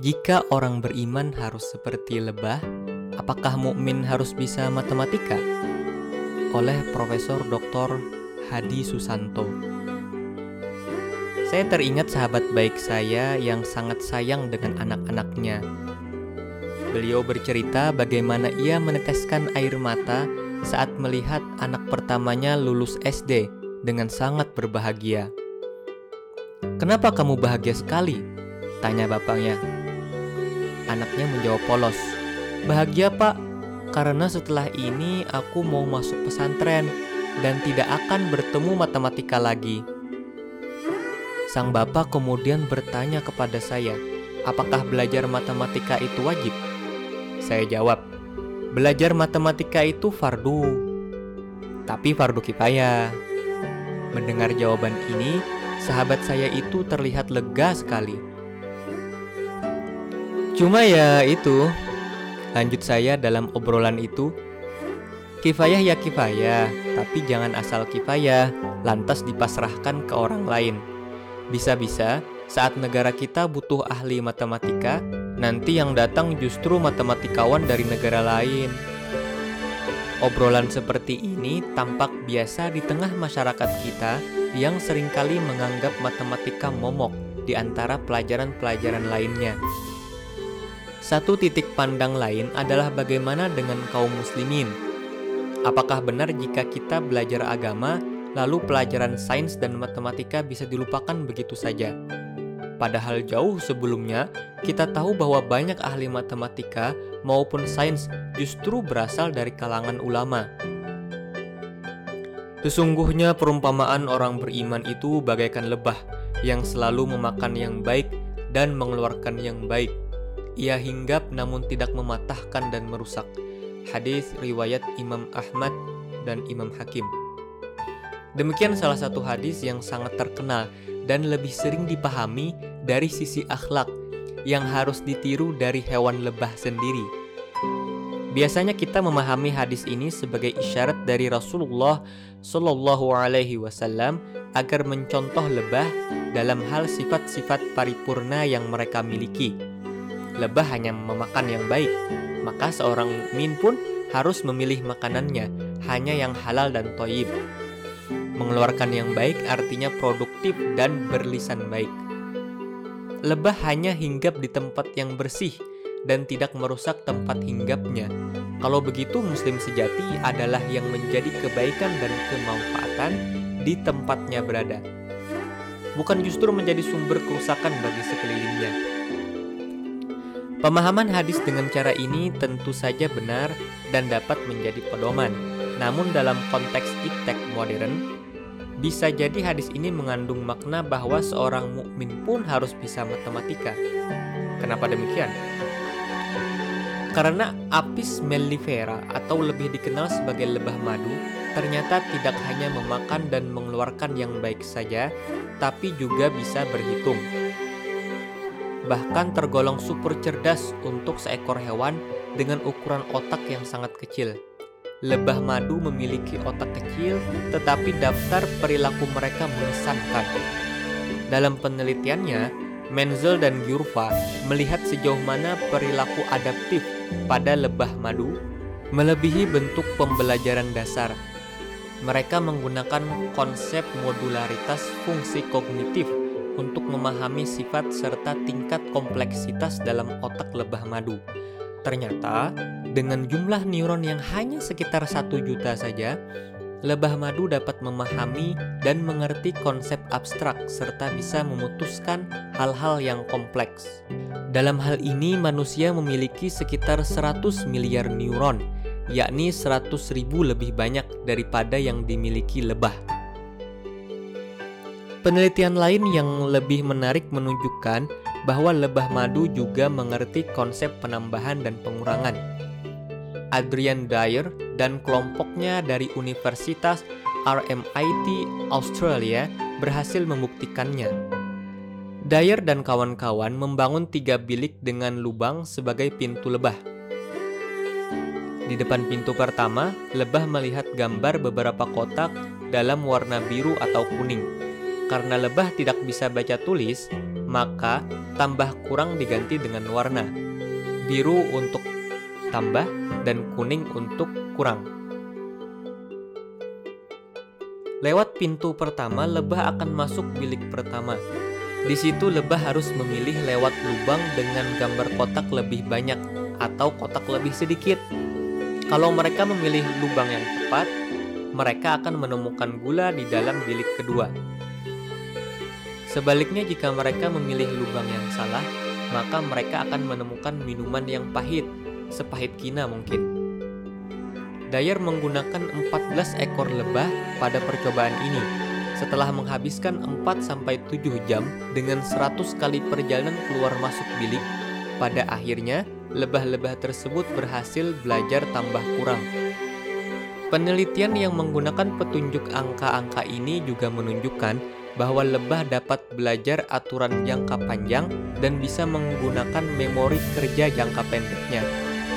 Jika orang beriman harus seperti lebah, apakah mukmin harus bisa matematika? Oleh Profesor Dr. Hadi Susanto. Saya teringat sahabat baik saya yang sangat sayang dengan anak-anaknya. Beliau bercerita bagaimana ia meneteskan air mata saat melihat anak pertamanya lulus SD dengan sangat berbahagia. "Kenapa kamu bahagia sekali?" tanya bapaknya. Anaknya menjawab polos, "Bahagia, Pak, karena setelah ini aku mau masuk pesantren dan tidak akan bertemu matematika lagi." Sang bapak kemudian bertanya kepada saya, "Apakah belajar matematika itu wajib?" Saya jawab, Belajar matematika itu fardu, tapi fardu kifayah. Mendengar jawaban ini, sahabat saya itu terlihat lega sekali. Cuma ya itu, lanjut saya dalam obrolan itu, kifayah ya kifayah, tapi jangan asal kifayah, lantas dipasrahkan ke orang lain. Bisa-bisa saat negara kita butuh ahli matematika, nanti yang datang justru matematikawan dari negara lain. Obrolan seperti ini tampak biasa di tengah masyarakat kita yang sering kali menganggap matematika momok di antara pelajaran-pelajaran lainnya. Satu titik pandang lain adalah bagaimana dengan kaum muslimin. Apakah benar jika kita belajar agama, lalu pelajaran sains dan matematika bisa dilupakan begitu saja? Padahal jauh sebelumnya, kita tahu bahwa banyak ahli matematika maupun sains justru berasal dari kalangan ulama. Sesungguhnya perumpamaan orang beriman itu bagaikan lebah yang selalu memakan yang baik dan mengeluarkan yang baik. Ia hinggap namun tidak mematahkan dan merusak. Hadis riwayat Imam Ahmad dan Imam Hakim. Demikian salah satu hadis yang sangat terkenal dan lebih sering dipahami dari sisi akhlak yang harus ditiru dari hewan lebah sendiri. Biasanya kita memahami hadis ini sebagai isyarat dari Rasulullah Shallallahu Alaihi Wasallam agar mencontoh lebah dalam hal sifat-sifat paripurna yang mereka miliki. Lebah hanya memakan yang baik, maka seorang mukmin pun harus memilih makanannya hanya yang halal dan toyib. Mengeluarkan yang baik artinya produktif dan berlisan baik. Lebah hanya hinggap di tempat yang bersih dan tidak merusak tempat hinggapnya. Kalau begitu, Muslim sejati adalah yang menjadi kebaikan dan kemanfaatan di tempatnya berada, bukan justru menjadi sumber kerusakan bagi sekelilingnya. Pemahaman hadis dengan cara ini tentu saja benar dan dapat menjadi pedoman. Namun dalam konteks iptek modern, bisa jadi hadis ini mengandung makna bahwa seorang mukmin pun harus bisa matematika. Kenapa demikian? Karena Apis mellifera atau lebih dikenal sebagai lebah madu ternyata tidak hanya memakan dan mengeluarkan yang baik saja, tapi juga bisa berhitung. Bahkan tergolong super cerdas untuk seekor hewan dengan ukuran otak yang sangat kecil. Lebah madu memiliki otak kecil, tetapi daftar perilaku mereka mengesankan. Dalam penelitiannya, Menzel dan Gyurva melihat sejauh mana perilaku adaptif pada lebah madu melebihi bentuk pembelajaran dasar. Mereka menggunakan konsep modularitas fungsi kognitif untuk memahami sifat serta tingkat kompleksitas dalam otak lebah madu. Ternyata, dengan jumlah neuron yang hanya sekitar satu juta saja, lebah madu dapat memahami dan mengerti konsep abstrak serta bisa memutuskan hal-hal yang kompleks. Dalam hal ini, manusia memiliki sekitar 100 miliar neuron, yakni 100 ribu lebih banyak daripada yang dimiliki lebah. Penelitian lain yang lebih menarik menunjukkan bahwa lebah madu juga mengerti konsep penambahan dan pengurangan. Adrian Dyer dan kelompoknya dari Universitas RMIT Australia berhasil membuktikannya. Dyer dan kawan-kawan membangun tiga bilik dengan lubang sebagai pintu lebah. Di depan pintu pertama, lebah melihat gambar beberapa kotak dalam warna biru atau kuning. Karena lebah tidak bisa baca tulis, maka tambah kurang diganti dengan warna. Biru untuk tambah dan kuning untuk kurang. Lewat pintu pertama, lebah akan masuk bilik pertama. Di situ lebah harus memilih lewat lubang dengan gambar kotak lebih banyak atau kotak lebih sedikit. Kalau mereka memilih lubang yang tepat, mereka akan menemukan gula di dalam bilik kedua. Sebaliknya jika mereka memilih lubang yang salah, maka mereka akan menemukan minuman yang pahit, sepahit kina mungkin. Dyer menggunakan 14 ekor lebah pada percobaan ini. Setelah menghabiskan 4-7 jam dengan 100 kali perjalanan keluar masuk bilik, pada akhirnya lebah-lebah tersebut berhasil belajar tambah kurang. Penelitian yang menggunakan petunjuk angka-angka ini juga menunjukkan bahwa lebah dapat belajar aturan jangka panjang dan bisa menggunakan memori kerja jangka pendeknya.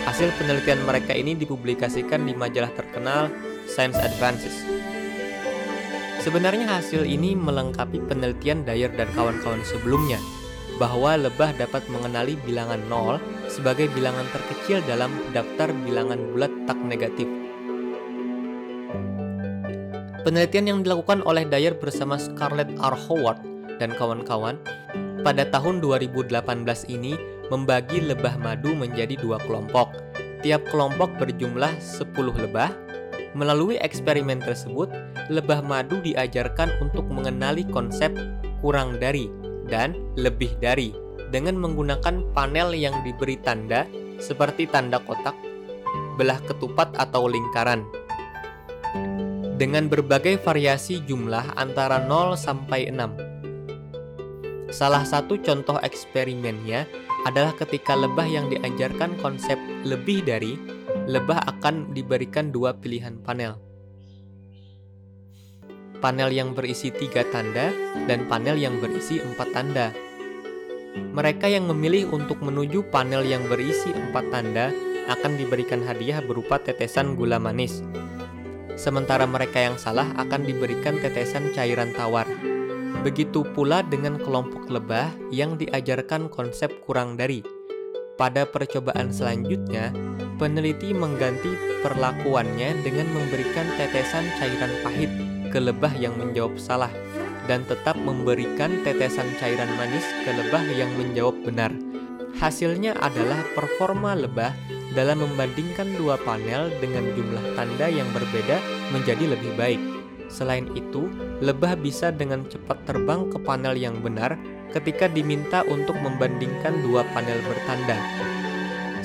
Hasil penelitian mereka ini dipublikasikan di majalah terkenal Science Advances. Sebenarnya hasil ini melengkapi penelitian Dyer dan kawan-kawan sebelumnya, bahwa lebah dapat mengenali bilangan 0 sebagai bilangan terkecil dalam daftar bilangan bulat tak negatif Penelitian yang dilakukan oleh Dyer bersama Scarlett R. Howard dan kawan-kawan pada tahun 2018 ini membagi lebah madu menjadi dua kelompok. Tiap kelompok berjumlah 10 lebah. Melalui eksperimen tersebut, lebah madu diajarkan untuk mengenali konsep kurang dari dan lebih dari dengan menggunakan panel yang diberi tanda seperti tanda kotak, belah ketupat atau lingkaran dengan berbagai variasi jumlah antara 0 sampai 6. Salah satu contoh eksperimennya adalah ketika lebah yang diajarkan konsep lebih dari, lebah akan diberikan dua pilihan panel. Panel yang berisi tiga tanda dan panel yang berisi empat tanda. Mereka yang memilih untuk menuju panel yang berisi empat tanda akan diberikan hadiah berupa tetesan gula manis sementara mereka yang salah akan diberikan tetesan cairan tawar. Begitu pula dengan kelompok lebah yang diajarkan konsep kurang dari. Pada percobaan selanjutnya, peneliti mengganti perlakuannya dengan memberikan tetesan cairan pahit ke lebah yang menjawab salah dan tetap memberikan tetesan cairan manis ke lebah yang menjawab benar. Hasilnya adalah performa lebah dalam membandingkan dua panel dengan jumlah tanda yang berbeda menjadi lebih baik. Selain itu, lebah bisa dengan cepat terbang ke panel yang benar ketika diminta untuk membandingkan dua panel bertanda.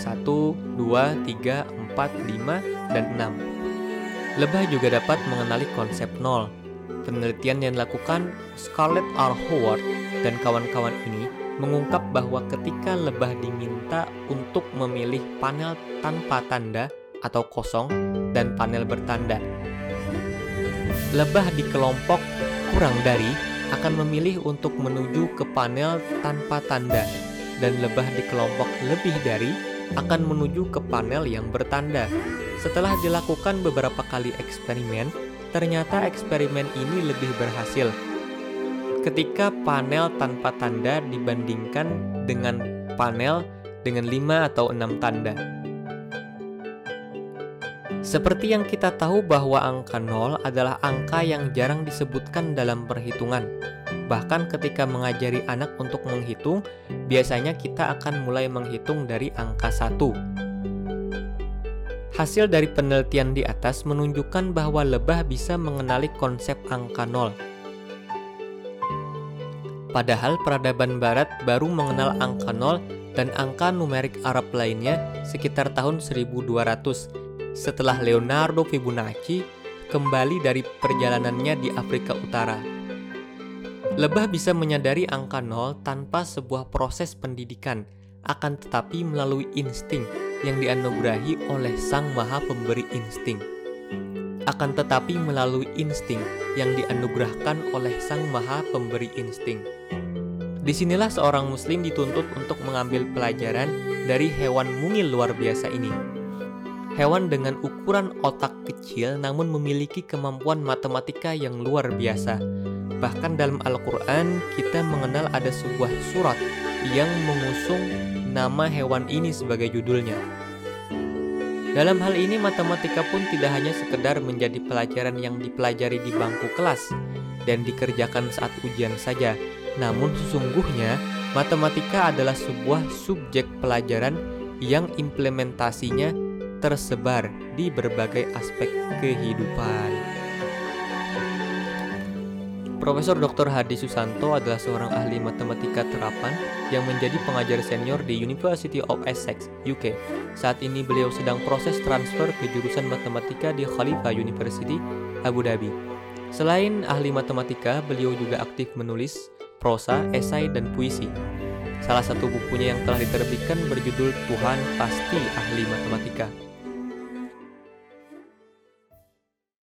1, 2, 3, 4, 5, dan 6. Lebah juga dapat mengenali konsep nol. Penelitian yang dilakukan Scarlett R. Howard dan kawan-kawan ini mengungkap bahwa ketika lebah diminta untuk memilih panel tanpa tanda atau kosong dan panel bertanda. Lebah di kelompok kurang dari akan memilih untuk menuju ke panel tanpa tanda dan lebah di kelompok lebih dari akan menuju ke panel yang bertanda. Setelah dilakukan beberapa kali eksperimen, ternyata eksperimen ini lebih berhasil ketika panel tanpa tanda dibandingkan dengan panel dengan 5 atau 6 tanda. Seperti yang kita tahu bahwa angka 0 adalah angka yang jarang disebutkan dalam perhitungan. Bahkan ketika mengajari anak untuk menghitung, biasanya kita akan mulai menghitung dari angka 1. Hasil dari penelitian di atas menunjukkan bahwa lebah bisa mengenali konsep angka 0 Padahal peradaban barat baru mengenal angka 0 dan angka numerik Arab lainnya sekitar tahun 1200 setelah Leonardo Fibonacci kembali dari perjalanannya di Afrika Utara. Lebah bisa menyadari angka 0 tanpa sebuah proses pendidikan, akan tetapi melalui insting yang dianugerahi oleh Sang Maha Pemberi Insting akan tetapi melalui insting yang dianugerahkan oleh Sang Maha Pemberi Insting. Di sinilah seorang Muslim dituntut untuk mengambil pelajaran dari hewan mungil luar biasa ini. Hewan dengan ukuran otak kecil namun memiliki kemampuan matematika yang luar biasa. Bahkan dalam Al-Quran kita mengenal ada sebuah surat yang mengusung nama hewan ini sebagai judulnya. Dalam hal ini matematika pun tidak hanya sekedar menjadi pelajaran yang dipelajari di bangku kelas dan dikerjakan saat ujian saja, namun sesungguhnya matematika adalah sebuah subjek pelajaran yang implementasinya tersebar di berbagai aspek kehidupan. Profesor Dr. Hadi Susanto adalah seorang ahli matematika terapan yang menjadi pengajar senior di University of Essex, UK. Saat ini beliau sedang proses transfer ke jurusan matematika di Khalifa University, Abu Dhabi. Selain ahli matematika, beliau juga aktif menulis prosa, esai, dan puisi. Salah satu bukunya yang telah diterbitkan berjudul Tuhan Pasti Ahli Matematika.